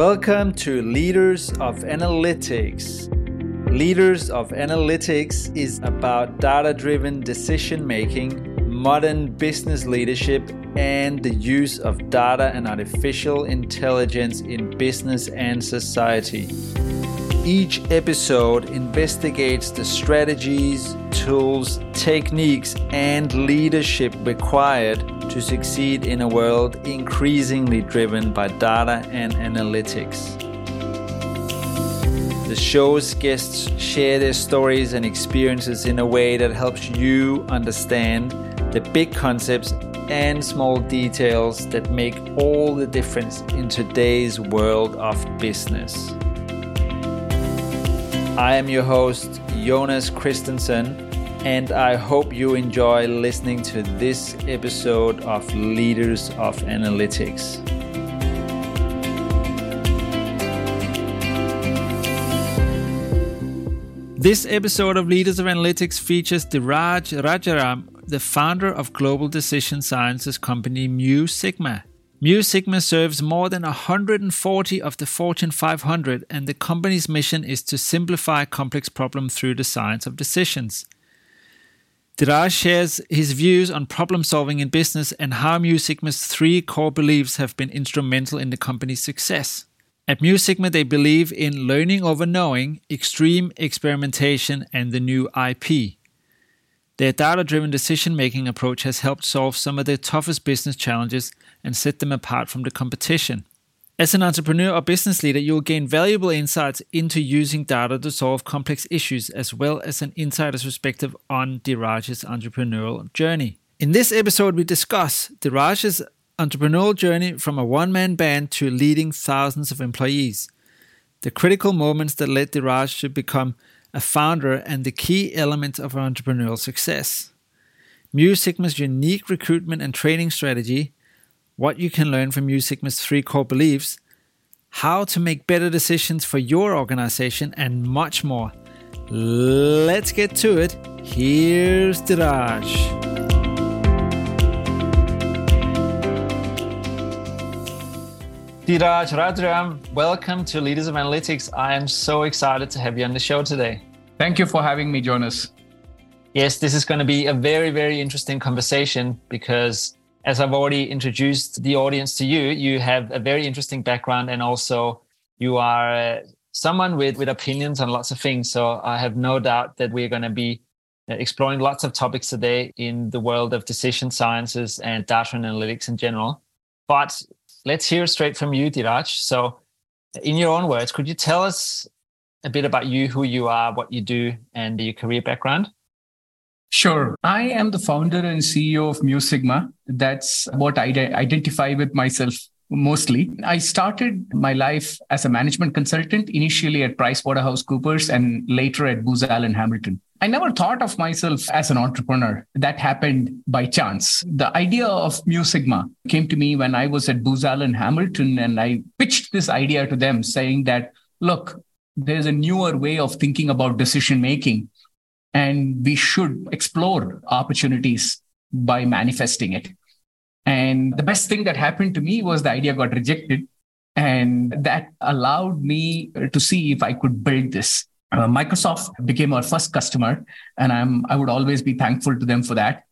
Welcome to Leaders of Analytics. Leaders of Analytics is about data driven decision making, modern business leadership, and the use of data and artificial intelligence in business and society. Each episode investigates the strategies, tools, techniques, and leadership required to succeed in a world increasingly driven by data and analytics. The show's guests share their stories and experiences in a way that helps you understand the big concepts and small details that make all the difference in today's world of business. I am your host, Jonas Christensen, and I hope you enjoy listening to this episode of Leaders of Analytics. This episode of Leaders of Analytics features Dhiraj Rajaram, the founder of global decision sciences company Mu Sigma. Mu Sigma serves more than 140 of the Fortune 500, and the company's mission is to simplify complex problems through the science of decisions. Dhiraj shares his views on problem solving in business and how Mu Sigma's three core beliefs have been instrumental in the company's success. At Mu Sigma, they believe in learning over knowing, extreme experimentation, and the new IP. Their data driven decision making approach has helped solve some of the toughest business challenges and set them apart from the competition. As an entrepreneur or business leader, you will gain valuable insights into using data to solve complex issues, as well as an insider's perspective on Dhiraj's entrepreneurial journey. In this episode, we discuss Dhiraj's entrepreneurial journey from a one man band to leading thousands of employees, the critical moments that led Dhiraj to become a founder, and the key elements of entrepreneurial success. Mu Sigma's unique recruitment and training strategy, what you can learn from Mu Sigma's three core beliefs, how to make better decisions for your organization, and much more. Let's get to it. Here's Dhiraj. Dhiraj Rajaram, welcome to Leaders of Analytics. I am so excited to have you on the show today. Thank you for having me, Jonas. Yes, this is going to be a very, very interesting conversation because, as I've already introduced the audience to you, you have a very interesting background and also you are uh, someone with, with opinions on lots of things. So I have no doubt that we're going to be uh, exploring lots of topics today in the world of decision sciences and data analytics in general. But let's hear straight from you, Dhiraj. So, in your own words, could you tell us a bit about you, who you are, what you do, and your career background? Sure. I am the founder and CEO of Mu Sigma. That's what I identify with myself mostly. I started my life as a management consultant, initially at PricewaterhouseCoopers and later at Booz Allen Hamilton. I never thought of myself as an entrepreneur. That happened by chance. The idea of Mu Sigma came to me when I was at Booz Allen Hamilton and I pitched this idea to them saying that, look, there's a newer way of thinking about decision making and we should explore opportunities by manifesting it. And the best thing that happened to me was the idea got rejected. And that allowed me to see if I could build this. Uh, Microsoft became our first customer, and I'm I would always be thankful to them for that.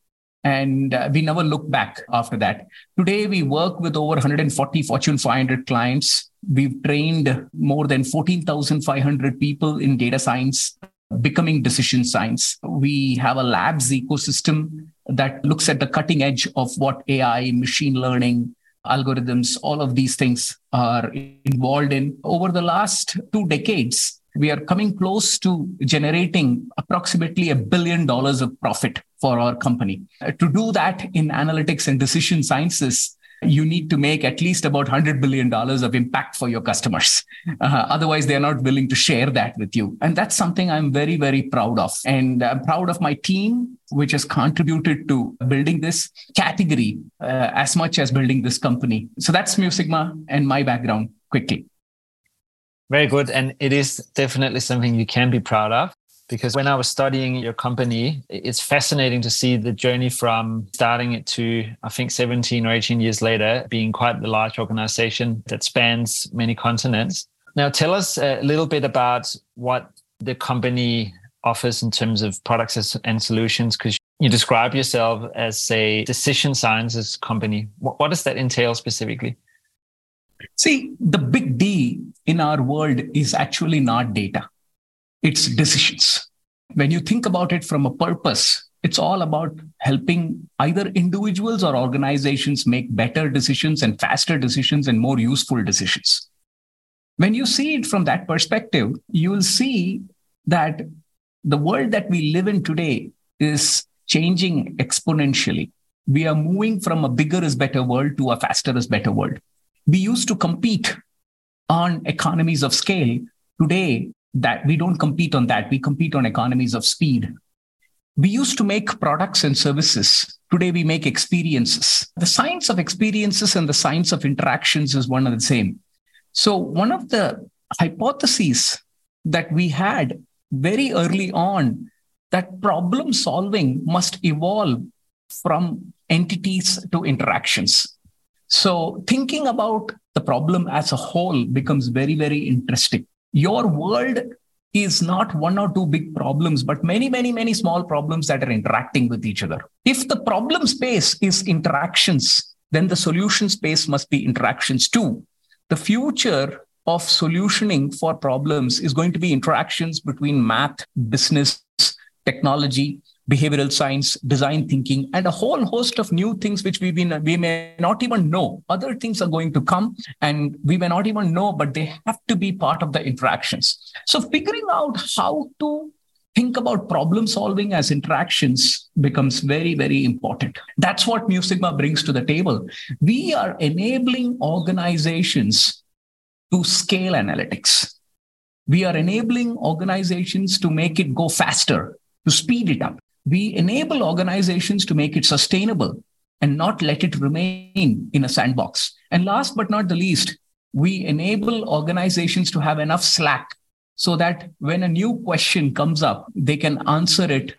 And uh, we never looked back after that. Today, we work with over 140 Fortune 500 clients. We've trained more than 14,500 people in data science, becoming decision science. We have a labs ecosystem that looks at the cutting edge of what AI, machine learning, algorithms, all of these things are involved in. Over the last two decades, we are coming close to generating approximately a billion dollars of profit for our company. To do that in analytics and decision sciences, you need to make at least about $100 billion of impact for your customers. Uh, otherwise, they're not willing to share that with you. And that's something I'm very, very proud of. And I'm proud of my team, which has contributed to building this category uh, as much as building this company. So that's Mu Sigma and my background quickly. Very good. And it is definitely something you can be proud of. Because when I was studying your company, it's fascinating to see the journey from starting it to, I think, 17 or 18 years later, being quite the large organization that spans many continents. Now, tell us a little bit about what the company offers in terms of products and solutions, because you describe yourself as a decision sciences company. What, does that entail specifically? See, the big D in our world is actually not data it's decisions. When you think about it from a purpose, it's all about helping either individuals or organizations make better decisions and faster decisions and more useful decisions. When you see it from that perspective, you will see that the world that we live in today is changing exponentially. We are moving from a bigger is better world to a faster is better world. We used to compete on economies of scale. Today, that we don't compete on that. We compete on economies of speed. We used to make products and services. Today we make experiences. The science of experiences and the science of interactions is one and the same. So one of the hypotheses that we had very early on that problem solving must evolve from entities to interactions. So thinking about the problem as a whole becomes very, very interesting your world is not one or two big problems, but many, many, many small problems that are interacting with each other. If the problem space is interactions, then the solution space must be interactions too. The future of solutioning for problems is going to be interactions between math, business, technology, behavioral science, design thinking, and a whole host of new things which we, been, we may not even know. Other things are going to come and we may not even know, but they have to be part of the interactions. So figuring out how to think about problem solving as interactions becomes very, very important. That's what Mu Sigma brings to the table. We are enabling organizations to scale analytics. We are enabling organizations to make it go faster, to speed it up we enable organizations to make it sustainable and not let it remain in a sandbox. And last but not the least, we enable organizations to have enough slack so that when a new question comes up, they can answer it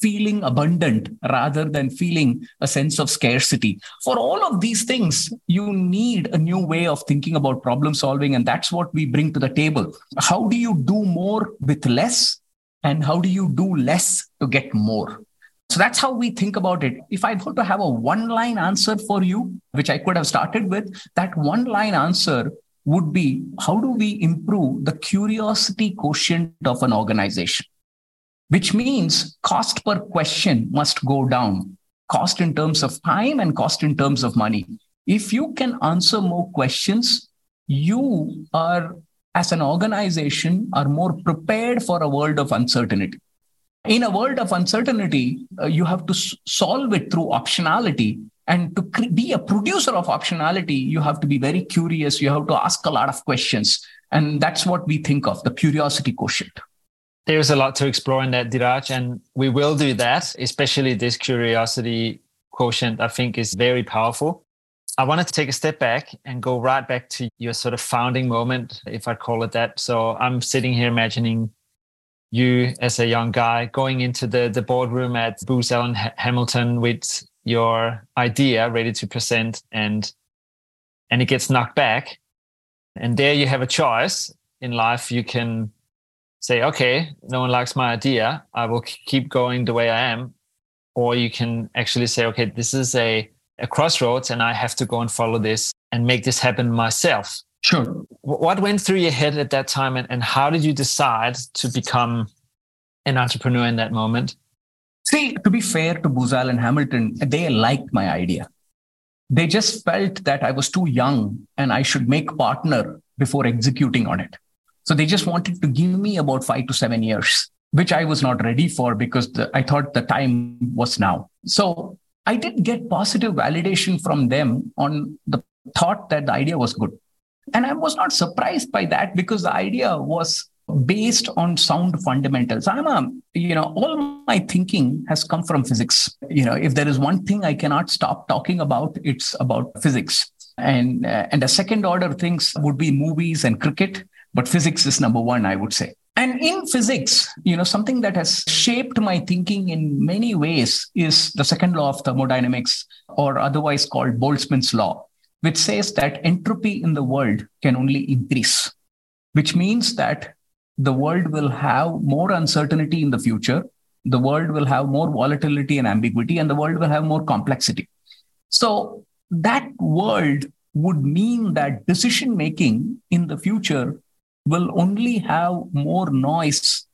feeling abundant rather than feeling a sense of scarcity. For all of these things, you need a new way of thinking about problem solving. And that's what we bring to the table. How do you do more with less? And how do you do less to get more? So that's how we think about it. If i were to have a one line answer for you which i could have started with that one line answer would be how do we improve the curiosity quotient of an organization? Which means cost per question must go down. Cost in terms of time and cost in terms of money. If you can answer more questions you are as an organization are more prepared for a world of uncertainty. In a world of uncertainty, uh, you have to s- solve it through optionality. And to cre- be a producer of optionality, you have to be very curious. You have to ask a lot of questions. And that's what we think of the curiosity quotient. There's a lot to explore in that, Dhiraj. and we will do that, especially this curiosity quotient, I think is very powerful. I wanted to take a step back and go right back to your sort of founding moment, if I call it that. So I'm sitting here imagining you as a young guy going into the, the boardroom at Booz Allen Hamilton with your idea ready to present and and it gets knocked back. And there you have a choice in life. You can say, okay, no one likes my idea. I will keep going the way I am. Or you can actually say, okay, this is a a crossroads and I have to go and follow this and make this happen myself. Sure. What went through your head at that time and, and how did you decide to become an entrepreneur in that moment? See, to be fair to Booz Allen Hamilton, they liked my idea. They just felt that I was too young and I should make partner before executing on it. So they just wanted to give me about five to seven years, which I was not ready for because the, I thought the time was now. So I did get positive validation from them on the thought that the idea was good. And I was not surprised by that because the idea was based on sound fundamentals. I'm a, you know, all my thinking has come from physics. You know, if there is one thing I cannot stop talking about, it's about physics. And uh, and the second order things would be movies and cricket, but physics is number one, I would say. And in physics, you know, something that has shaped my thinking in many ways is the second law of thermodynamics, or otherwise called Boltzmann's law, which says that entropy in the world can only increase, which means that the world will have more uncertainty in the future. The world will have more volatility and ambiguity, and the world will have more complexity. So, that world would mean that decision making in the future will only have more noise.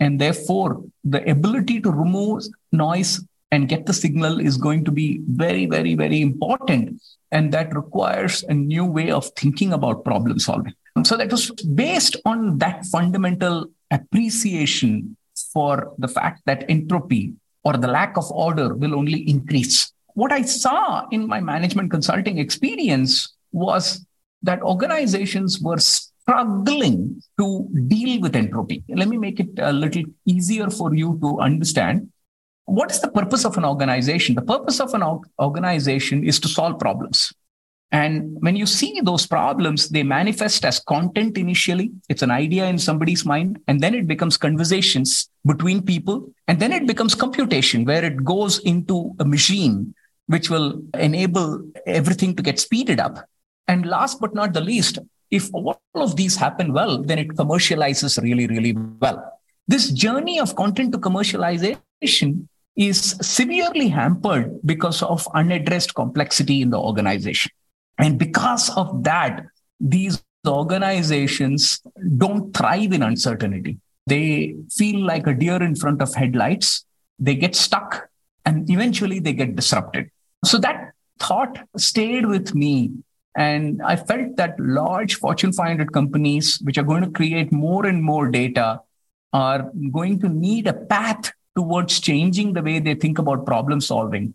And therefore, the ability to remove noise and get the signal is going to be very, very, very important. And that requires a new way of thinking about problem solving. So that was based on that fundamental appreciation for the fact that entropy or the lack of order will only increase. What I saw in my management consulting experience was that organizations were struggling to deal with entropy. Let me make it a little easier for you to understand. What is the purpose of an organization? The purpose of an organization is to solve problems. And when you see those problems, they manifest as content initially. It's an idea in somebody's mind. And then it becomes conversations between people. And then it becomes computation, where it goes into a machine, which will enable everything to get speeded up. And last but not the least, if all of these happen well, then it commercializes really, really well. This journey of content to commercialization is severely hampered because of unaddressed complexity in the organization. And because of that, these organizations don't thrive in uncertainty. They feel like a deer in front of headlights. They get stuck and eventually they get disrupted. So that thought stayed with me and I felt that large Fortune 500 companies, which are going to create more and more data, are going to need a path towards changing the way they think about problem solving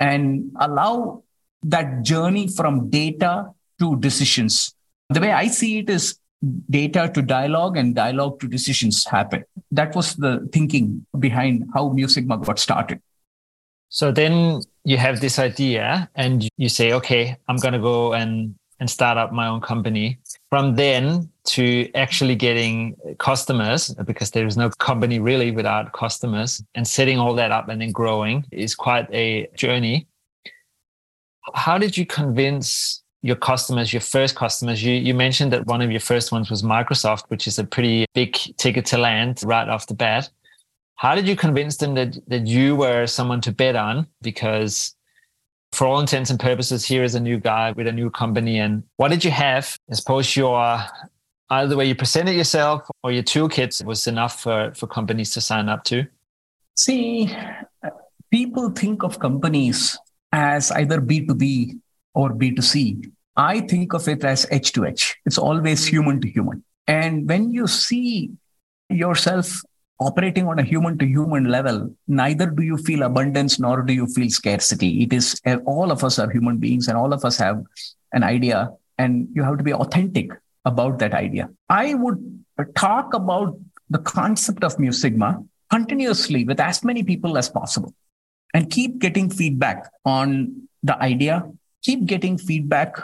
and allow that journey from data to decisions. The way I see it is data to dialogue and dialogue to decisions happen. That was the thinking behind how Mu Sigma got started. So then you have this idea and you say, okay, I'm going to go and, and start up my own company. From then to actually getting customers, because there is no company really without customers, and setting all that up and then growing is quite a journey. How did you convince your customers, your first customers? You, you mentioned that one of your first ones was Microsoft, which is a pretty big ticket to land right off the bat. How did you convince them that, that you were someone to bet on? Because for all intents and purposes, here is a new guy with a new company. And what did you have? I suppose your either the way you presented yourself or your toolkits was enough for, for companies to sign up to? See, people think of companies as either B2B or B2C. I think of it as H2H. It's always human to human. And when you see yourself operating on a human to human level, neither do you feel abundance nor do you feel scarcity. It is eh, all of us are human beings and all of us have an idea, and you have to be authentic about that idea. I would talk about the concept of Mu Sigma continuously with as many people as possible and keep getting feedback on the idea, keep getting feedback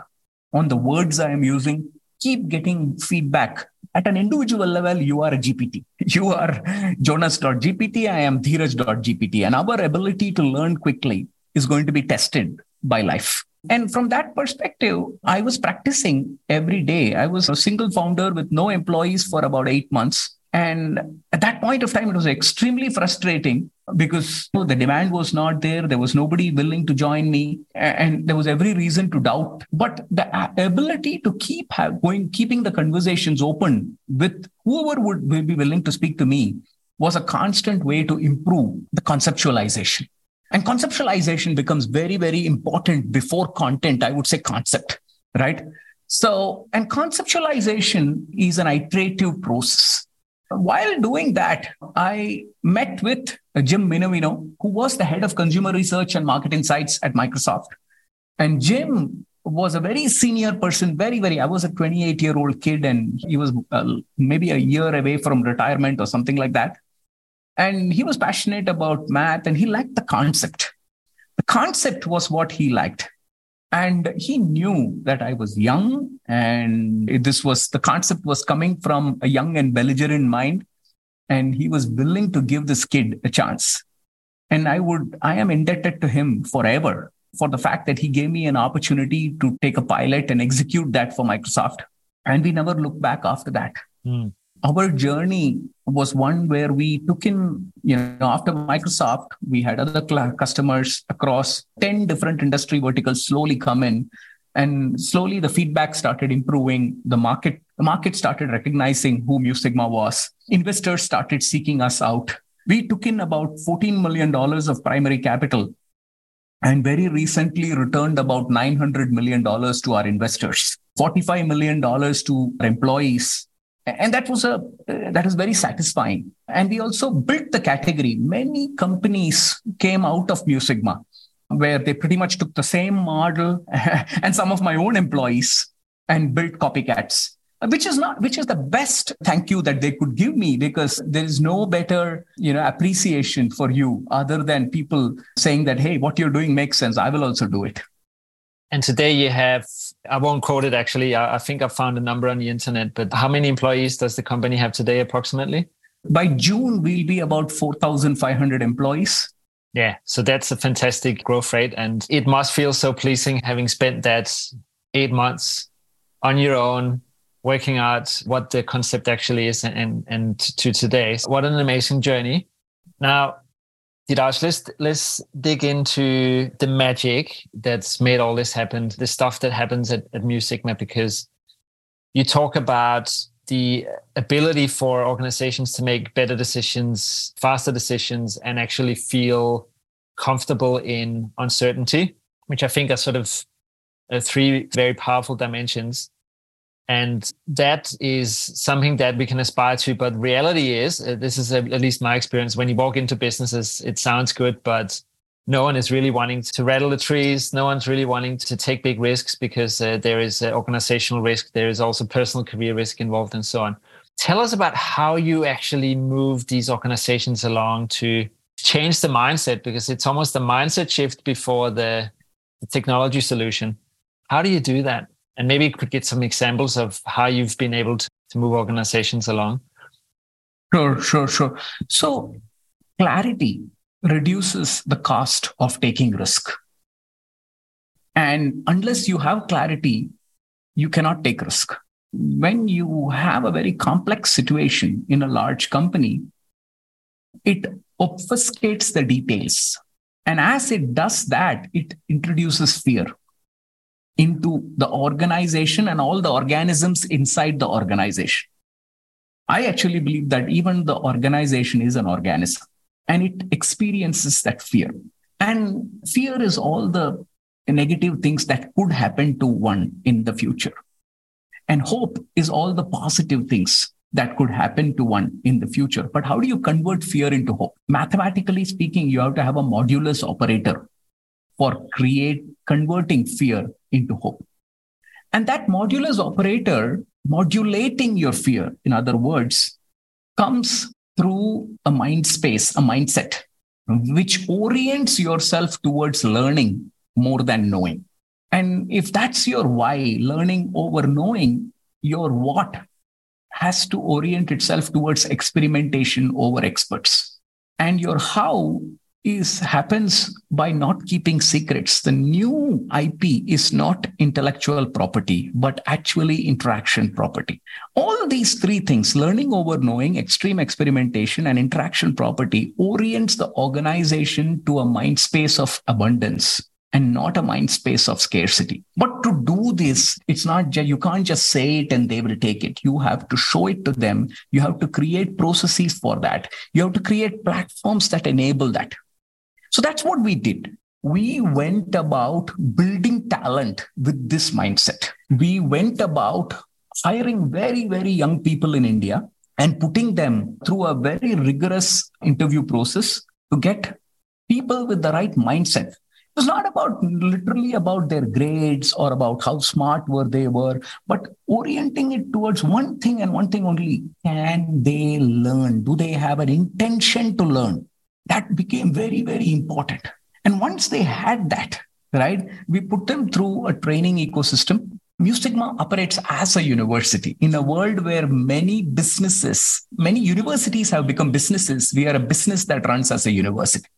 on the words I am using, keep getting feedback at an individual level, you are a GPT. You are Jonas.gpt. I am Dhiraj.gpt. And our ability to learn quickly is going to be tested by life. And from that perspective, I was practicing every day. I was a single founder with no employees for about eight months. And at that point of time, it was extremely frustrating because you know, the demand was not there. There was nobody willing to join me, and there was every reason to doubt. But the ability to keep going, keeping the conversations open with whoever would be willing to speak to me was a constant way to improve the conceptualization. And conceptualization becomes very, very important before content, I would say concept, right? So, and conceptualization is an iterative process. While doing that, I met with Jim Minervino, who was the head of consumer research and market insights at Microsoft. And Jim was a very senior person, very, very. I was a 28 year old kid, and he was uh, maybe a year away from retirement or something like that. And he was passionate about math and he liked the concept. The concept was what he liked. And he knew that I was young and this was the concept was coming from a young and belligerent mind. and he was willing to give this kid a chance. And I would, I am indebted to him forever for the fact that he gave me an opportunity to take a pilot and execute that for Microsoft. And we never looked back after that. Mm. Our journey was one where we took in, you know, after Microsoft, we had other customers across 10 different industry verticals slowly come in. And slowly the feedback started improving. The market, the market started recognizing who Mu Sigma was. Investors started seeking us out. We took in about $14 million of primary capital and very recently returned about $900 million to our investors, $45 million to our employees. And that was a that was very satisfying. And we also built the category. Many companies came out of Mu Sigma, where they pretty much took the same model and some of my own employees and built copycats which is not which is the best thank you that they could give me because there is no better you know appreciation for you other than people saying that hey what you're doing makes sense. I will also do it. And today you have i won't quote it actually i, I think i found a number on the internet but how many employees does the company have today approximately? By june we'll be about 4500 employees yeah so that's a fantastic growth rate and it must feel so pleasing having spent that eight months on your own working out what the concept actually is and, and to today. What an amazing journey. Now, Dhiraj, let's, let's dig into the magic that's made all this happen, the stuff that happens at, at Mu Sigma, because you talk about the ability for organizations to make better decisions, faster decisions, and actually feel comfortable in uncertainty, which I think are sort of uh, three very powerful dimensions. And that is something that we can aspire to but reality is uh, this is at least my experience when you walk into businesses it sounds good but no one is really wanting to rattle the trees. No one's really wanting to take big risks because uh, there is uh, organizational risk. There is also personal career risk involved and so on. Tell us about how you actually move these organizations along to change the mindset because it's almost a mindset shift before the, the technology solution. How do you do that? And maybe you could get some examples of how you've been able to, to move organizations along. Sure, sure, sure. So, clarity reduces the cost of taking risk. And unless you have clarity, you cannot take risk. When you have a very complex situation in a large company, it obfuscates the details. And as it does that, it introduces fear into the organization and all the organisms inside the organization. I actually believe that even the organization is an organism and it experiences that fear. And fear is all the negative things that could happen to one in the future. And hope is all the positive things that could happen to one in the future. But how do you convert fear into hope? Mathematically speaking, you have to have a modulus operator for create converting fear into hope. And that modulus operator, modulating your fear, in other words, comes through a mind space, a mindset, which orients yourself towards learning more than knowing. And if that's your why, learning over knowing, your what has to orient itself towards experimentation over experts. And your how is happens by not keeping secrets the new ip is not intellectual property but actually interaction property all these three things learning over knowing extreme experimentation and interaction property orients the organization to a mind space of abundance and not a mind space of scarcity. But to do this, it's not just, you can't just say it and they will take it. You have to show it to them. You have to create processes for that. You have to create platforms that enable that. So that's what we did. We went about building talent with this mindset. We went about hiring very, very young people in India and putting them through a very rigorous interview process to get people with the right mindset. It was not about literally about their grades or about how smart were they were, but orienting it towards one thing and one thing only. Can they learn? Do they have an intention to learn? That became very, very important. And once they had that, right, we put them through a training ecosystem Sigma operates as a university in a world where many businesses, many universities have become businesses. We are a business that runs as a university,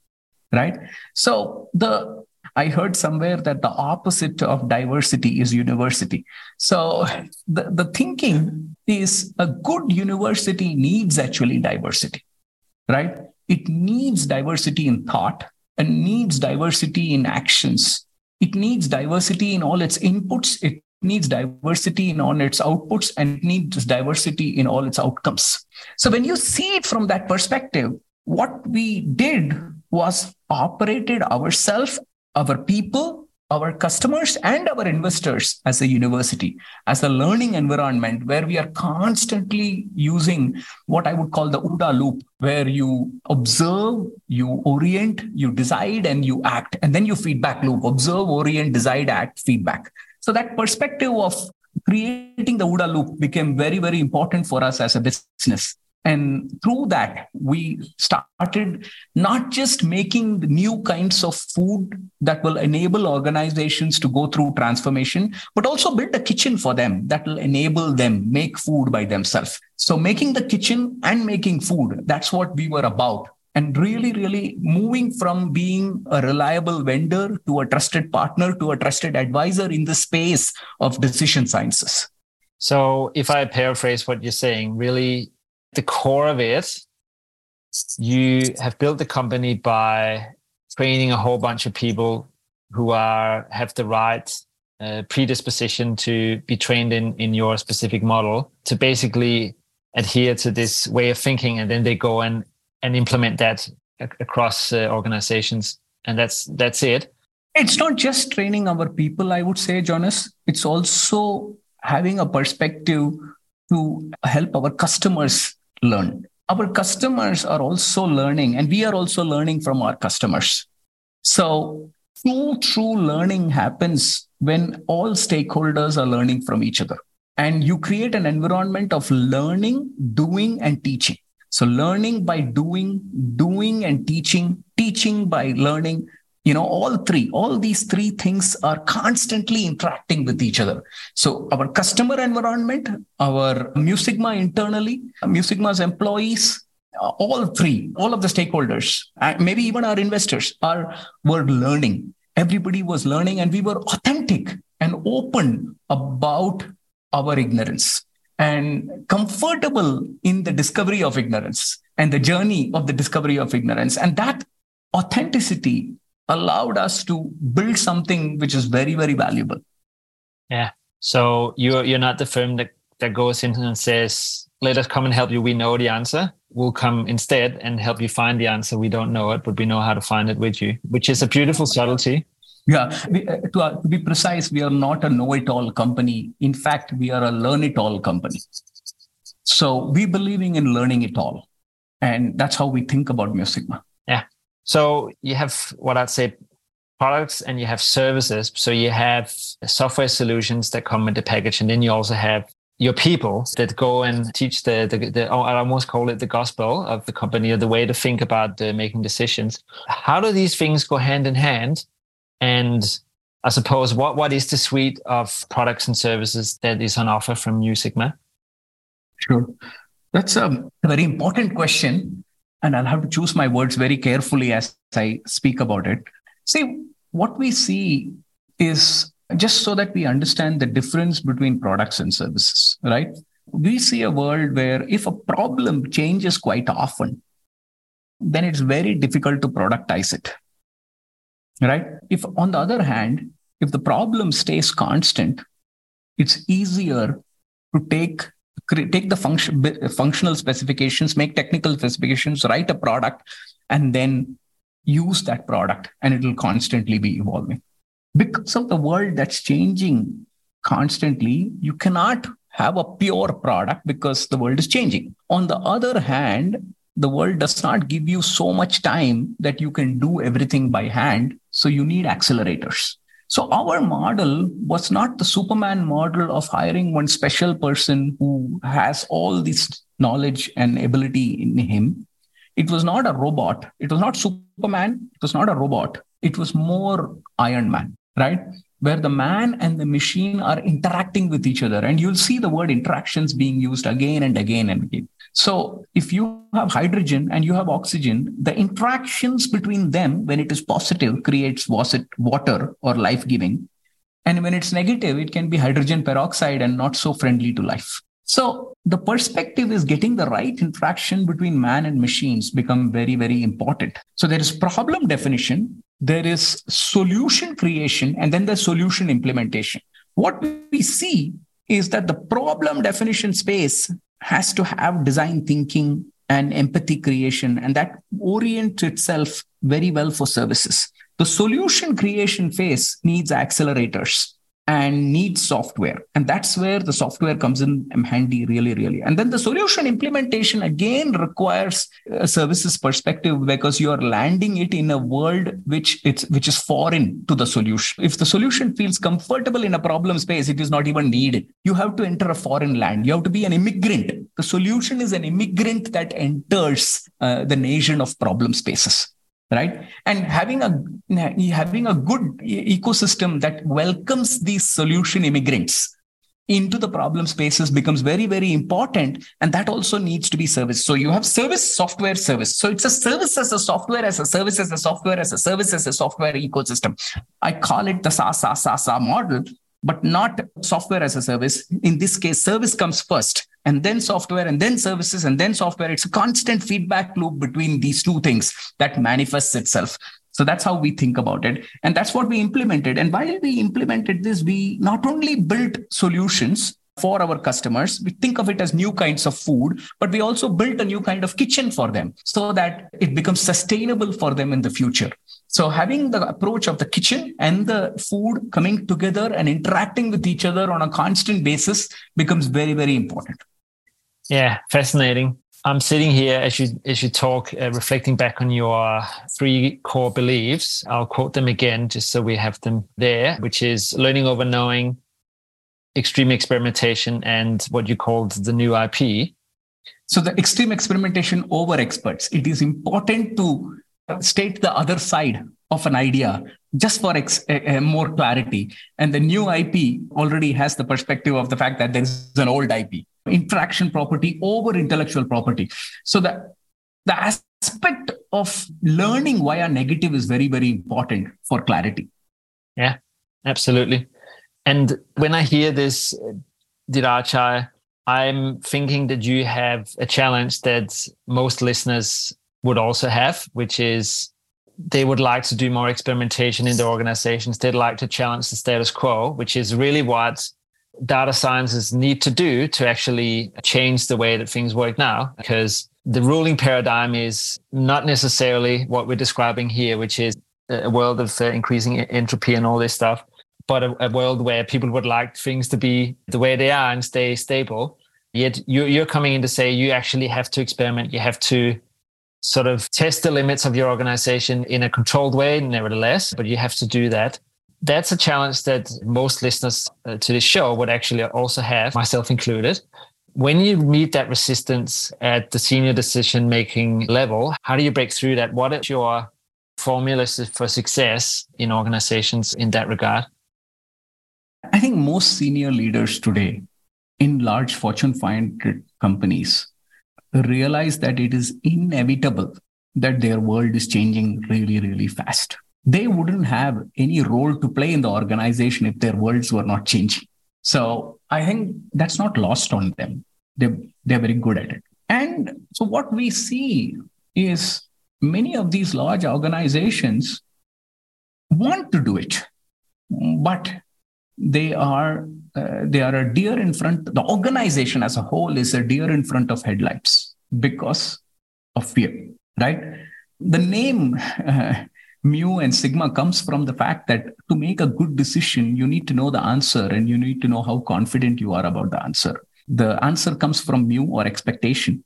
right? So the I heard somewhere that the opposite of diversity is university. So the, the thinking is a good university needs actually diversity, right? It needs diversity in thought and needs diversity in actions. It needs diversity in all its inputs. It needs diversity in all its outputs and it needs diversity in all its outcomes. So when you see it from that perspective, what we did was operated ourselves our people, our customers, and our investors as a university, as a learning environment where we are constantly using what I would call the OODA loop, where you observe, you orient, you decide, and you act. And then you feedback loop observe, orient, decide, act, feedback. So that perspective of creating the OODA loop became very, very important for us as a business. And through that, we started not just making new kinds of food that will enable organizations to go through transformation, but also build a kitchen for them that will enable them make food by themselves. So making the kitchen and making food, that's what we were about. And really, really moving from being a reliable vendor to a trusted partner to a trusted advisor in the space of decision sciences. So, if I paraphrase what you're saying, really the core of it, you have built the company by training a whole bunch of people who are have the right uh, predisposition to be trained in in your specific model to basically adhere to this way of thinking and then they go and and implement that across uh, organizations. And that's that's it. It's not just training our people i would say jonas. It's also having a perspective to help our customers learn. Our customers are also learning, and we are also learning from our customers. So, true, true learning happens when all stakeholders are learning from each other. And you create an environment of learning, doing, and teaching. So, learning by doing, doing and teaching, teaching by learning, you know all three all these three things are constantly interacting with each other. So our customer environment our Mu Sigma internally Mu Sigma's employees uh, all three all of the stakeholders maybe even our investors are were learning. Everybody was learning and we were authentic and open about our ignorance and comfortable in the discovery of ignorance and the journey of the discovery of ignorance. And that authenticity allowed us to build something which is very, very valuable. Yeah. So you're you're not the firm that, that goes in and says, let us come and help you. We know the answer. We'll come instead and help you find the answer. We don't know it, but we know how to find it with you, which is a beautiful subtlety. Yeah, we, uh, to, uh, to be precise, we are not a know-it-all company. In fact, we are a learn-it-all company. So we believing in learning it all, and that's how we think about Mu Sigma. Yeah, so you have what I'd say products and you have services. So you have software solutions that come with the package, and then you also have your people that go and teach the, the, the oh, I almost call it the gospel of the company or the way to think about making decisions. How do these things go hand in hand? And I suppose what, what is the suite of products and services that is on offer from Mu Sigma? Sure. That's a very important question and I'll have to choose my words very carefully as I speak about it. See, what we see is just so that we understand the difference between products and services, right? We see a world where if a problem changes quite often, then it's very difficult to productize it, right? If, on the other hand, if the problem stays constant, it's easier to take take the function functional specifications make technical specifications write a product and then use that product and it will constantly be evolving. Because of the world that's changing constantly you cannot have a pure product because the world is changing. On the other hand the world does not give you so much time that you can do everything by hand so you need accelerators so our model was not the Superman model of hiring one special person who has all this knowledge and ability in him. It was not a robot. It was not Superman. It was not a robot. It was more Iron Man, right? where the man and the machine are interacting with each other. And you'll see the word interactions being used again and again and again. So if you have hydrogen and you have oxygen, the interactions between them, when it is positive, creates water or life giving. And when it's negative, it can be hydrogen peroxide and not so friendly to life. So the perspective is getting the right interaction between man and machines become very, very important. So there is problem definition, there is solution creation, and then the solution implementation. What we see is that the problem definition space has to have design thinking and empathy creation, and that orients itself very well for services. The solution creation phase needs accelerators and needs software. And that's where the software comes in handy, really, really. And then the solution implementation again requires a services perspective because you are landing it in a world which it's which is foreign to the solution. If the solution feels comfortable in a problem space, it is not even needed. You have to enter a foreign land. You have to be an immigrant. The solution is an immigrant that enters uh, the nation of problem spaces right? And having a having a good ecosystem that welcomes these solution immigrants into the problem spaces becomes very very important and that also needs to be service so you have service software service. So it's a service as a software as a service as a software as a service as a software ecosystem. I call it the sa sa sa sa model but not software as a service. In this case, service comes first and then software and then services and then software. It's a constant feedback loop between these two things that manifests itself. So that's how we think about it. And that's what we implemented. And while we implemented this, we not only built solutions for our customers. We think of it as new kinds of food, but we also built a new kind of kitchen for them so that it becomes sustainable for them in the future. So having the approach of the kitchen and the food coming together and interacting with each other on a constant basis becomes very, very important. Yeah, fascinating. I'm sitting here as you as you talk, uh, reflecting back on your three core beliefs. I'll quote them again, just so we have them there, which is learning over knowing, extreme experimentation, and what you called the new IP. So the extreme experimentation over experts. It is important to state the other side of an idea just for ex- more clarity. And the new IP already has the perspective of the fact that there is an old IP, interaction property over intellectual property. So the, the aspect of learning via negative is very, very important for clarity. Yeah, absolutely. And when I hear this, Dhiraj, I'm thinking that you have a challenge that most listeners would also have, which is they would like to do more experimentation in their organizations. They'd like to challenge the status quo, which is really what data scientists need to do to actually change the way that things work now. Because the ruling paradigm is not necessarily what we're describing here, which is a world of uh, increasing entropy and all this stuff, but a, a, world where people would like things to be the way they are and stay stable. Yet you're coming in to say you actually have to experiment, you have to sort of test the limits of your organization in a controlled way, nevertheless, but you have to do that. That's a challenge that most listeners uh, to this show would actually also have, myself included. When you meet that resistance at the senior decision making level, how do you break through that? What is your formulas for success in organizations in that regard? I think most senior leaders today in large Fortune 500 companies realize that it is inevitable that their world is changing really, really fast. They wouldn't have any role to play in the organization if their worlds were not changing. So I think that's not lost on them. They, they're very good at it. And so what we see is many of these large organizations want to do it, but they are uh, they are a deer in front the organization as a whole is a deer in front of headlights because of fear right? The name uh, mu and sigma comes from the fact that to make a good decision you need to know the answer and you need to know how confident you are about the answer. The answer comes from mu or expectation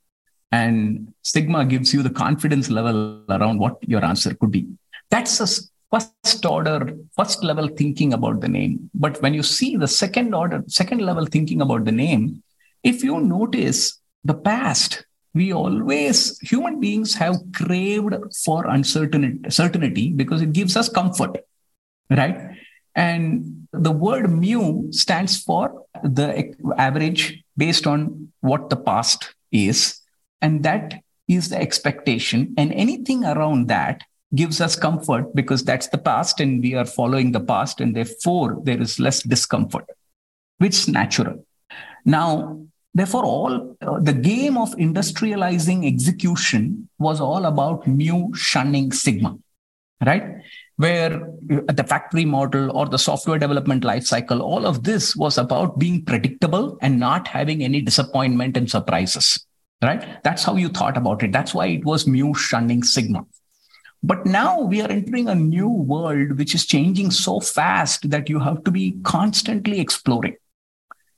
and sigma gives you the confidence level around what your answer could be. That's a first order, first level thinking about the name. But when you see the second order, second level thinking about the name, if you notice the past, we always, human beings have craved for uncertainty certainty because it gives us comfort, right? And the word mu stands for the average based on what the past is. And that is the expectation. And anything around that gives us comfort because that's the past and we are following the past. And therefore, there is less discomfort, which is natural. Now, therefore, all uh, the game of industrializing execution was all about mu shunning sigma, right? where the factory model or the software development lifecycle, all of this was about being predictable and not having any disappointment and surprises. Right? That's how you thought about it. That's why it was mu shunning sigma. But now we are entering a new world which is changing so fast that you have to be constantly exploring.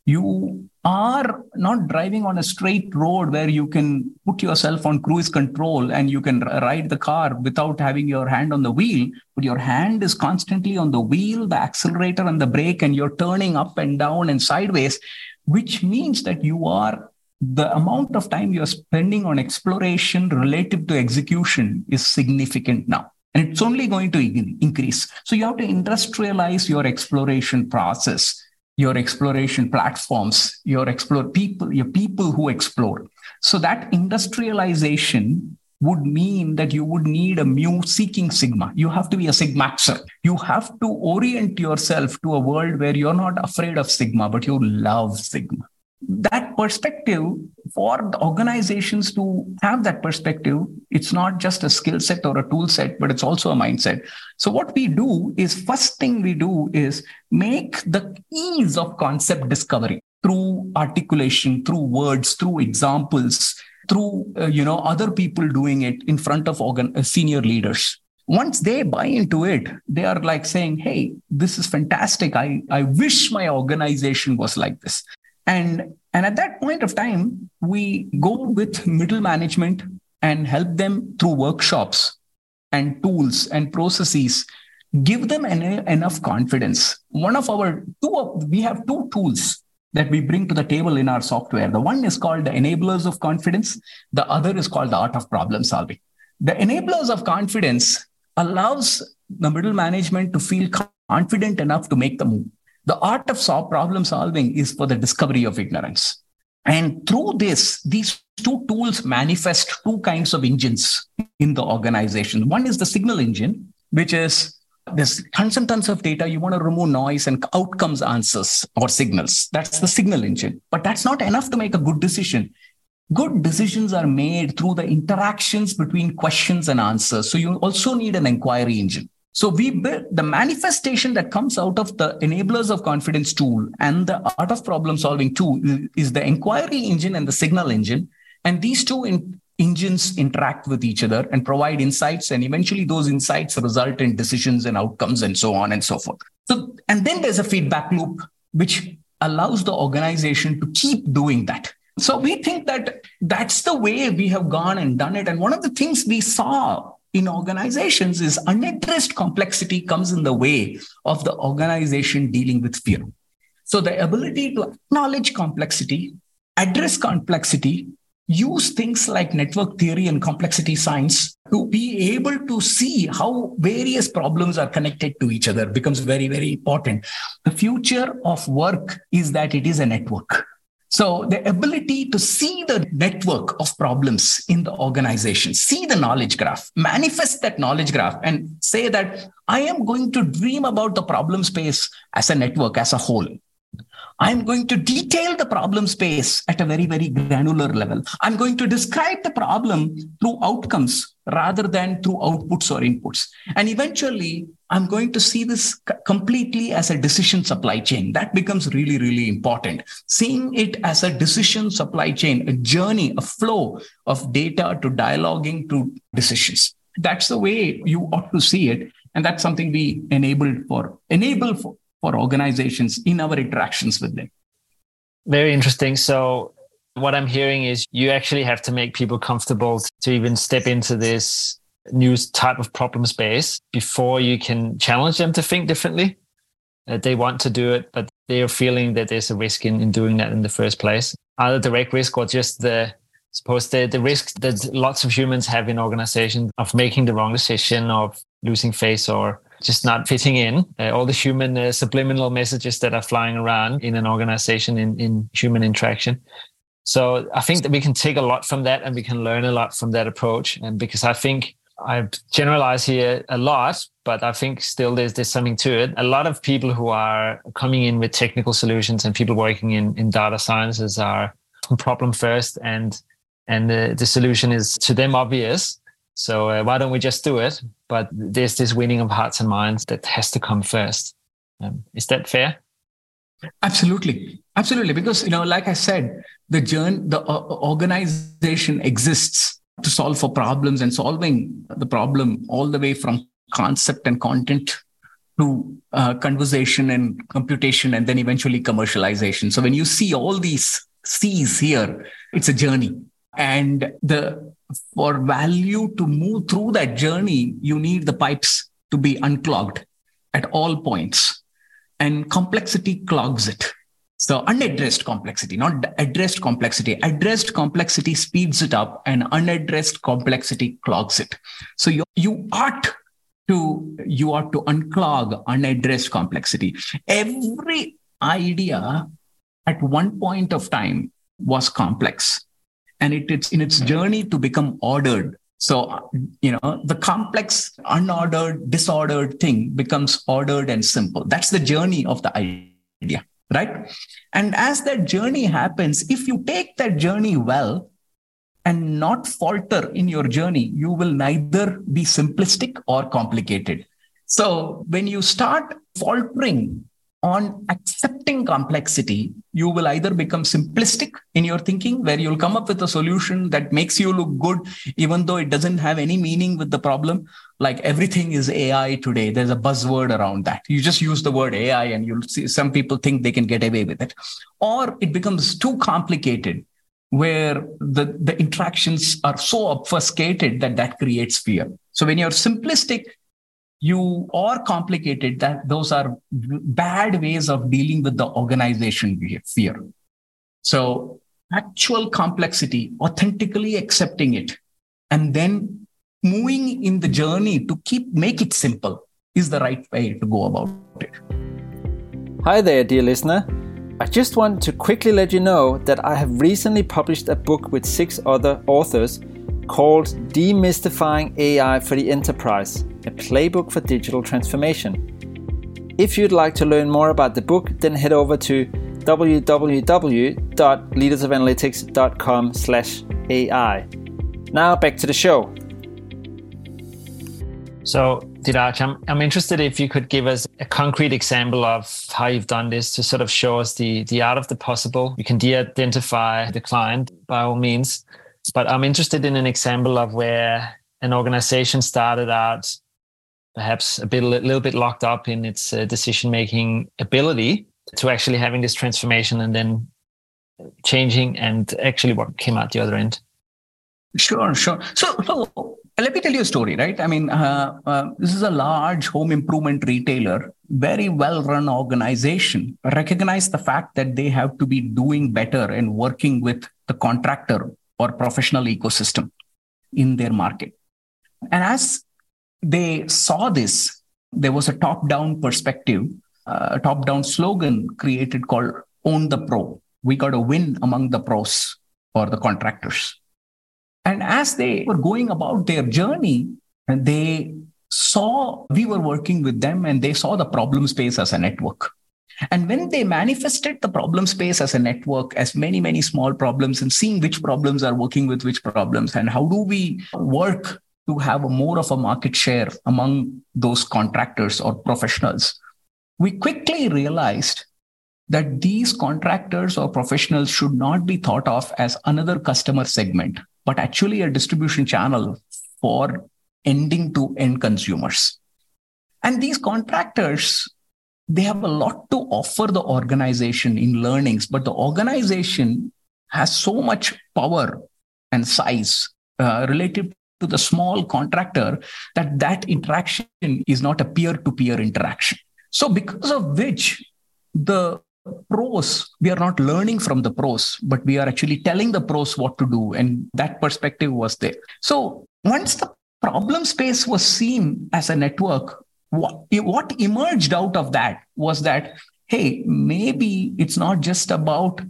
You are not driving on a straight road where you can put yourself on cruise control and you can ride the car without having your hand on the wheel, but your hand is constantly on the wheel, the accelerator, and the brake, and you're turning up and down and sideways, which means that you are the amount of time you're spending on exploration relative to execution is significant now. And it's only going to increase. So you have to industrialize your exploration process your exploration platforms, your explore people, your people who explore. So that industrialization would mean that you would need a mu seeking sigma. You have to be a sigmaxer. You have to orient yourself to a world where you're not afraid of sigma, but you love sigma that perspective for the organizations to have that perspective it's not just a skill set or a tool set but it's also a mindset. So what we do is first thing we do is make the ease of concept discovery through articulation through words through examples through uh, you know other people doing it in front of organ- uh, senior leaders. Once they buy into it they are like saying hey this is fantastic. I i wish my organization was like this. And, and at that point of time, we go with middle management and help them through workshops and tools and processes give them en- enough confidence. One of our two of, we have two tools that we bring to the table in our software. The one is called the enablers of confidence. The other is called the art of problem solving. The enablers of confidence allows the middle management to feel confident enough to make the move the art of problem solving is for the discovery of ignorance. And through this, these two tools manifest two kinds of engines in the organization. One is the signal engine, which is there's tons and tons of data. You want to remove noise and outcomes answers or signals. That's the signal engine. But that's not enough to make a good decision. Good decisions are made through the interactions between questions and answers. So you also need an inquiry engine. So we built the manifestation that comes out of the enablers of confidence tool and the art of problem solving tool is the inquiry engine and the signal engine. And these two in, engines interact with each other and provide insights. And eventually those insights result in decisions and outcomes and so on and so forth. So, and then there's a feedback loop, which allows the organization to keep doing that. So we think that that's the way we have gone and done it. And one of the things we saw in organizations is unaddressed complexity comes in the way of the organization dealing with fear. So the ability to acknowledge complexity, address complexity, use things like network theory and complexity science to be able to see how various problems are connected to each other becomes very, very important. The future of work is that it is a network. So the ability to see the network of problems in the organization, see the knowledge graph, manifest that knowledge graph and say that I am going to dream about the problem space as a network, as a whole. I'm going to detail the problem space at a very, very granular level. I'm going to describe the problem through outcomes rather than through outputs or inputs. And eventually, I'm going to see this completely as a decision supply chain. That becomes really, really important. Seeing it as a decision supply chain, a journey, a flow of data to dialoguing to decisions. That's the way you ought to see it. And that's something we enabled for, enable for, for organizations in our interactions with them. Very interesting. So, what I'm hearing is you actually have to make people comfortable to even step into this new type of problem space before you can challenge them to think differently. Uh, they want to do it, but they are feeling that there's a risk in, in doing that in the first place. Either direct risk or just the suppose the, the risk that lots of humans have in organizations of making the wrong decision, of losing face or just not fitting in. Uh, all the human uh, subliminal messages that are flying around in an organization in, in human interaction. So I think that we can take a lot from that and we can learn a lot from that approach. And because I think I've generalized here a lot, but I think still there's there's something to it. A lot of people who are coming in with technical solutions and people working in, in data sciences are problem first and and the, the solution is to them obvious. So uh, why don't we just do it? But there's this winning of hearts and minds that has to come first. Um, is that fair? Absolutely, absolutely. Because you know, like I said, the journey, the uh, organization exists to solve for problems and solving the problem all the way from concept and content to uh, conversation and computation and then eventually commercialization. So when you see all these C's here, it's a journey. And the for value to move through that journey, you need the pipes to be unclogged at all points. And complexity clogs it. So unaddressed complexity, not addressed complexity. Addressed complexity speeds it up and unaddressed complexity clogs it. So you, you ought to, you ought to unclog unaddressed complexity. Every idea at one point of time was complex and it, it's in its journey to become ordered so, you know, the complex, unordered, disordered thing becomes ordered and simple. That's the journey of the idea right? And as that journey happens, if you take that journey well and not falter in your journey, you will neither be simplistic or complicated. So when you start faltering on accepting complexity, you will either become simplistic in your thinking, where you'll come up with a solution that makes you look good, even though it doesn't have any meaning with the problem. Like everything is AI today. There's a buzzword around that. You just use the word AI and you'll see some people think they can get away with it. Or it becomes too complicated where the, the interactions are so obfuscated that that creates fear. So when you're simplistic, you are complicated that those are bad ways of dealing with the organization fear. So actual complexity authentically accepting it and then moving in the journey to keep make it simple is the right way to go about it. Hi there dear listener. I just want to quickly let you know that I have recently published a book with six other authors called Demystifying AI for the Enterprise a playbook for digital transformation. If you'd like to learn more about the book, then head over to www.leadersofanalytics.com/ai. Now back to the show. So, Dhiraj, I'm, I'm interested if you could give us a concrete example of how you've done this to sort of show us the, the art of the possible. You can de identify the client by all means, but I'm interested in an example of where an organization started out perhaps a bit a little bit locked up in its uh, decision making ability to actually having this transformation and then changing and actually what came out the other end. Sure sure. So, so let me tell you a story right? I mean uh, uh, this is a large home improvement retailer very well run organization recognize the fact that they have to be doing better and working with the contractor or professional ecosystem in their market and as they saw this. There was a top down perspective, uh, a top down slogan created called Own the Pro. We got to win among the pros or the contractors. And as they were going about their journey, they saw we were working with them and they saw the problem space as a network. And when they manifested the problem space as a network, as many, many small problems, and seeing which problems are working with which problems, and how do we work to have a more of a market share among those contractors or professionals, we quickly realized that these contractors or professionals should not be thought of as another customer segment, but actually a distribution channel for ending to end consumers. And these contractors, they have a lot to offer the organization in learnings, but the organization has so much power and size uh, relative to the small contractor that that interaction is not a peer-to-peer interaction. So because of which the pros we are not learning from the pros but we are actually telling the pros what to do and that perspective was there. So once the problem space was seen as a network what, what emerged out of that was that, hey, maybe it's not just about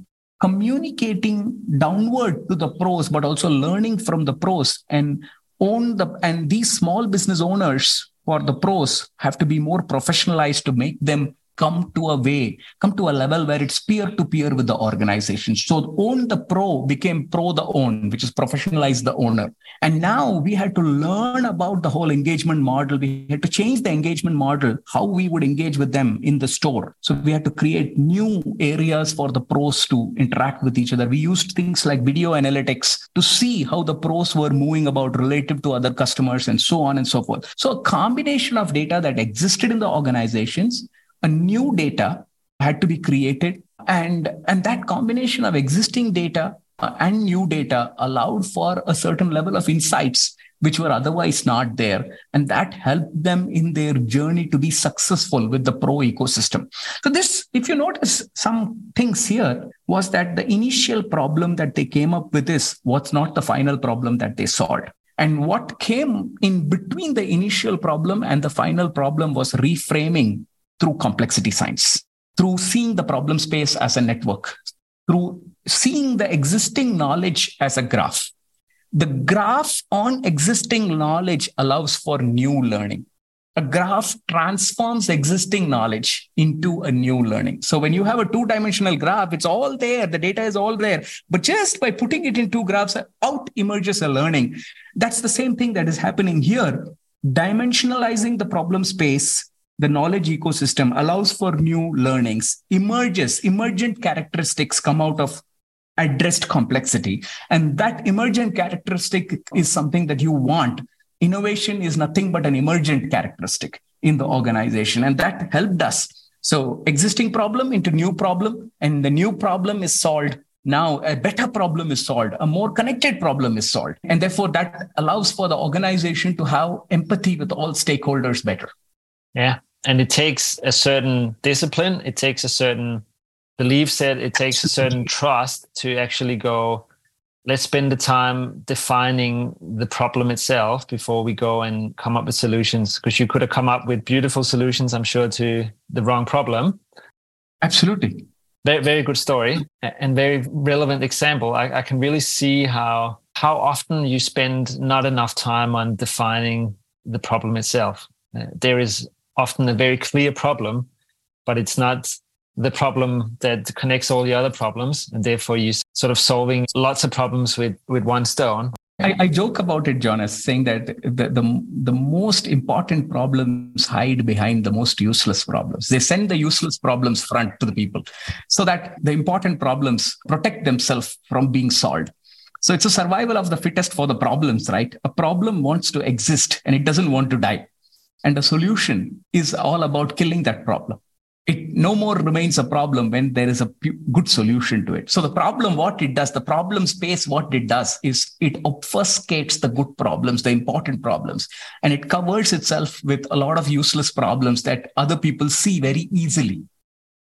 communicating downward to the pros, but also learning from the pros and own the, and these small business owners for the pros have to be more professionalized to make them come to a way, come to a level where it's peer to peer with the organization. So own the pro became pro the own, which is professionalize the owner. And now we had to learn about the whole engagement model. We had to change the engagement model, how we would engage with them in the store. So we had to create new areas for the pros to interact with each other. We used things like video analytics to see how the pros were moving about relative to other customers and so on and so forth. So a combination of data that existed in the organizations a new data had to be created. And and that combination of existing data uh, and new data allowed for a certain level of insights which were otherwise not there. And that helped them in their journey to be successful with the pro ecosystem. So this if you notice some things here was that the initial problem that they came up with is what's not the final problem that they solved. And what came in between the initial problem and the final problem was reframing through complexity science, through seeing the problem space as a network, through seeing the existing knowledge as a graph. The graph on existing knowledge allows for new learning. A graph transforms existing knowledge into a new learning. So when you have a two dimensional graph, it's all there. The data is all there. But just by putting it in two graphs, out emerges a learning. That's the same thing that is happening here. Dimensionalizing the problem space the knowledge ecosystem allows for new learnings, emerges, emergent characteristics come out of addressed complexity. And that emergent characteristic is something that you want. Innovation is nothing but an emergent characteristic in the organization. And that helped us. So existing problem into new problem, and the new problem is solved now a better problem is solved a more connected problem is solved and therefore that allows for the organization to have empathy with all stakeholders better yeah and it takes a certain discipline it takes a certain belief set it takes a certain trust to actually go let's spend the time defining the problem itself before we go and come up with solutions. Because you could have come up with beautiful solutions i'm sure to the wrong problem. Absolutely. Very, very good story and very relevant example. I, I can really see how how often you spend not enough time on defining the problem itself. Uh, there is often a very clear problem, but it's not the problem that connects all the other problems. And therefore, you sort of solving lots of problems with, with one stone. I, I, joke about it, Jonas, saying that the, the, the most important problems hide behind the most useless problems. They send the useless problems front to the people so that the important problems protect themselves from being solved. So it's a survival of the fittest for the problems, right? A problem wants to exist and it doesn't want to die. And the solution is all about killing that problem. It no more remains a problem when there is a good solution to it. So the problem, what it does, the problem space, what it does is it obfuscates the good problems, the important problems, and it covers itself with a lot of useless problems that other people see very easily.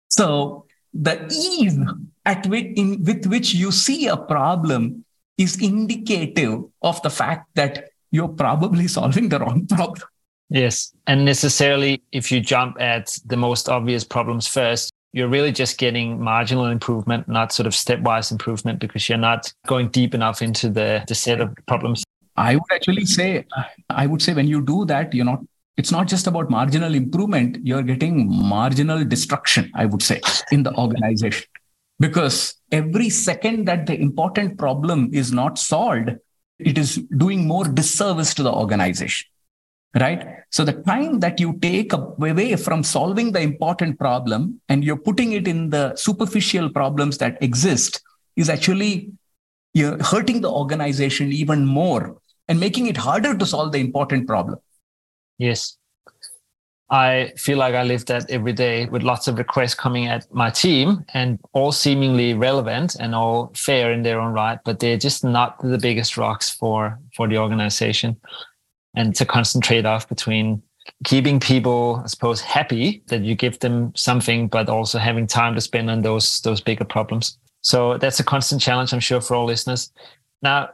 So the ease at which, in, with which you see a problem is indicative of the fact that you're probably solving the wrong problem. Yes. And necessarily, if you jump at the most obvious problems first, you're really just getting marginal improvement, not sort of stepwise improvement, because you're not going deep enough into the, the set of problems. I would actually say, I would say when you do that, you're not, it's not just about marginal improvement, you're getting marginal destruction, I would say, in the organization. Because every second that the important problem is not solved, it is doing more disservice to the organization right? So the time that you take away from solving the important problem and you're putting it in the superficial problems that exist is actually you're hurting the organization even more and making it harder to solve the important problem. Yes. I feel like I live that every day with lots of requests coming at my team and all seemingly relevant and all fair in their own right, but they're just not the biggest rocks for for the organization and to concentrate off between keeping people, I suppose, happy that you give them something, but also having time to spend on those those bigger problems. So that's a constant challenge, I'm sure, for all listeners. Now,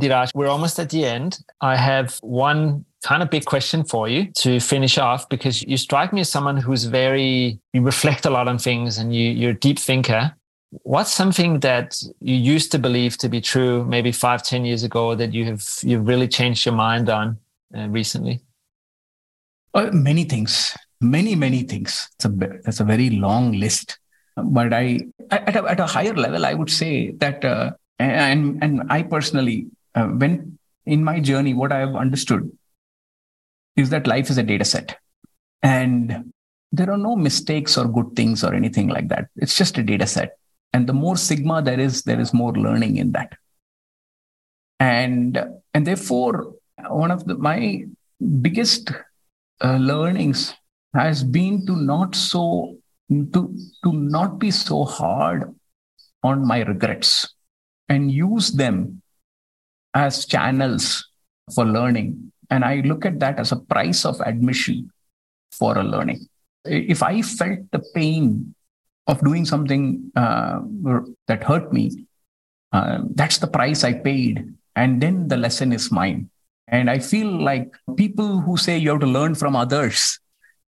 Dhiraj, we're almost at the end. I have one kind of big question for you to finish off because you strike me as someone who's very, you reflect a lot on things and you, you're a deep thinker. What's something that you used to believe to be true maybe five, ten years ago that you have you've really changed your mind on uh, recently? Uh, many things, many, many things. It's a, that's a very long list. But I, at a, at a higher level, I would say that, uh, and, and I personally, uh, when in my journey, what I have understood is that life is a data set. And there are no mistakes or good things or anything like that. It's just a data set. And the more sigma there is, there is more learning in that. And, and therefore, one of the, my biggest uh, learnings has been to not so to to not be so hard on my regrets and use them as channels for learning and I look at that as a price of admission for a learning. If I felt the pain of doing something uh, that hurt me, uh, that's the price I paid. And then the lesson is mine. And I feel like people who say you have to learn from others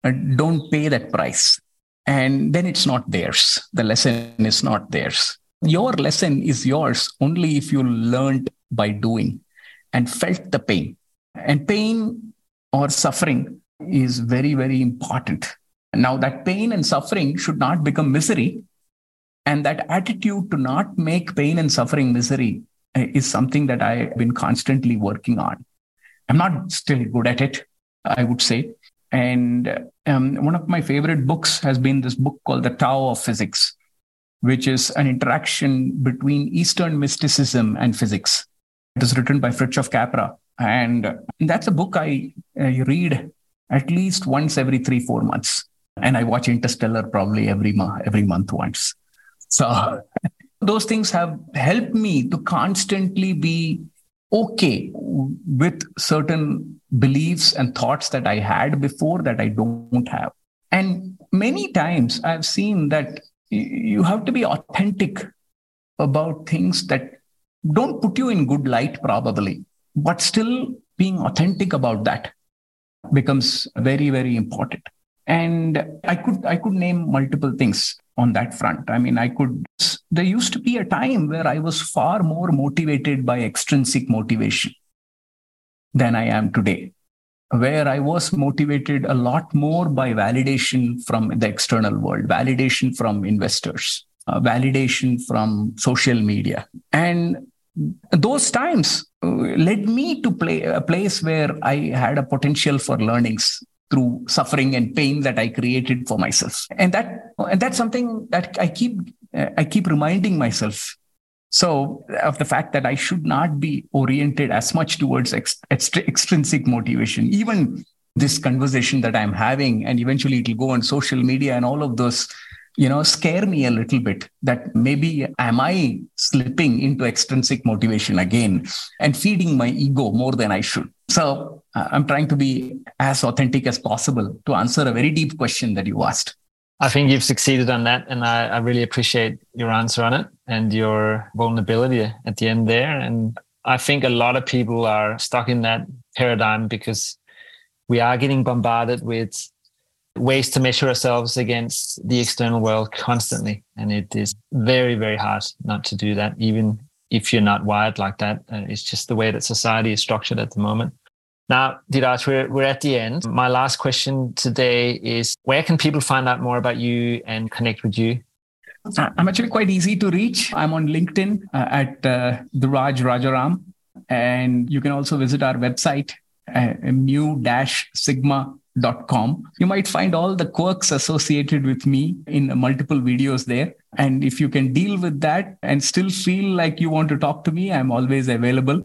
uh, don't pay that price. And then it's not theirs. The lesson is not theirs. Your lesson is yours only if you learned by doing and felt the pain. And pain or suffering is very, very important. Now, that pain and suffering should not become misery. And that attitude to not make pain and suffering misery uh, is something that I've been constantly working on. I'm not still good at it, I would say. And um, one of my favorite books has been this book called The Tao of Physics, which is an interaction between Eastern mysticism and physics. It is written by Fritjof Capra. And that's a book I, I read at least once every three, four months. And I watch Interstellar probably every, mo- every month once. So those things have helped me to constantly be okay with certain beliefs and thoughts that I had before that I don't have. And many times I've seen that you have to be authentic about things that don't put you in good light, probably but still being authentic about that becomes very very important and i could i could name multiple things on that front. I mean i could there used to be a time where i was far more motivated by extrinsic motivation than i am today where i was motivated a lot more by validation from the external world validation from investors uh, validation from social media. And those times uh, led me to play a place where I had a potential for learnings through suffering and pain that I created for myself. And that and that's something that I keep I keep reminding myself. So of the fact that I should not be oriented as much towards ex- extrinsic motivation, even this conversation that I'm having, and eventually it'll go on social media and all of those you know scare me a little bit that maybe am i slipping into extrinsic motivation again and feeding my ego more than i should? So uh, i'm trying to be as authentic as possible to answer a very deep question that you asked. I think you've succeeded on that and I, I really appreciate your answer on it and your vulnerability at the end there. And i think a lot of people are stuck in that paradigm because we are getting bombarded with ways to measure ourselves against the external world constantly. And it is very, very hard not to do that, even if you're not wired like that. Uh, it's just the way that society is structured at the moment. Now, Dhiraj, we're, we're at the end. My last question today is where can people find out more about you and connect with you? Uh, I'm actually quite easy to reach. I'm on LinkedIn uh, at uh, Raj Rajaram. And you can also visit our website, uh, mu-sigma com. You might find all the quirks associated with me in multiple videos there. And if you can deal with that and still feel like you want to talk to me, I'm always available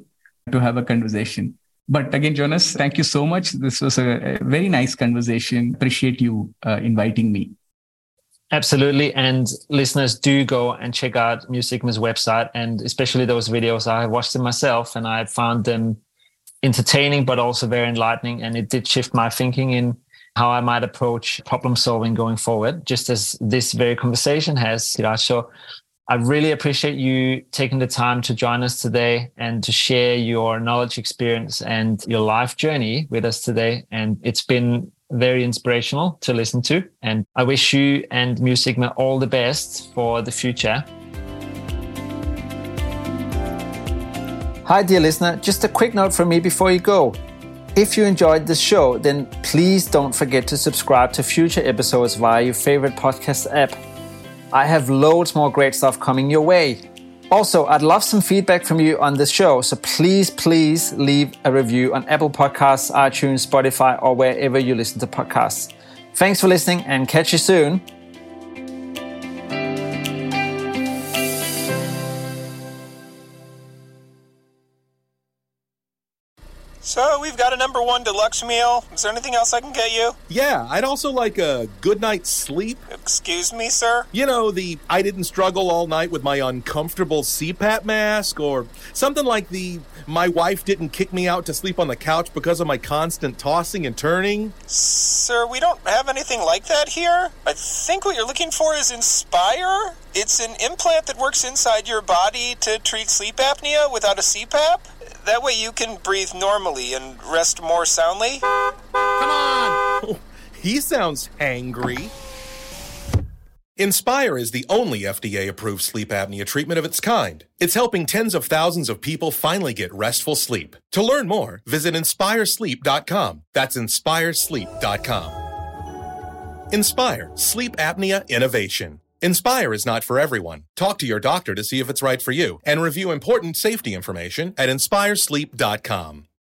to have a conversation. But again, Jonas, thank you so much. This was a, very nice conversation. Appreciate you uh, inviting me. Absolutely. And listeners do go and check out Mu Sigma's website and especially those videos. I watched them myself and I found them entertaining, but also very enlightening. And it did shift my thinking in how I might approach problem solving going forward, just as this very conversation has. Know, so I really appreciate you taking the time to join us today and to share your knowledge, experience, and your life journey with us today. And it's been very inspirational to listen to. And I wish you and Mu Sigma all the best for the future. Hi, dear listener. Just a quick note from me before you go. If you enjoyed this show, then please don't forget to subscribe to future episodes via your favorite podcast app. I have loads more great stuff coming your way. Also, I'd love some feedback from you on this show, so please, please leave a review on Apple Podcasts, iTunes, Spotify, or wherever you listen to podcasts. Thanks for listening and catch you soon. So we've got a number one deluxe meal. Is there anything else I can get you? Yeah, I'd also like a good night's sleep. Excuse me, sir? You know, the I didn't struggle all night with my uncomfortable CPAP mask, or something like the my wife didn't kick me out to sleep on the couch because of my constant tossing and turning. Sir, we don't have anything like that here. I think what you're looking for is Inspire. It's an implant that works inside your body to treat sleep apnea without a CPAP. That way you can breathe normally and rest more soundly. Come on! He sounds angry. Inspire is the only FDA approved sleep apnea treatment of its kind. It's helping tens of thousands of people finally get restful sleep. To learn more, visit inspiresleep.com. That's inspiresleep.com. Inspire Sleep Apnea Innovation. Inspire is not for everyone. Talk to your doctor to see if it's right for you and review important safety information at inspiresleep.com.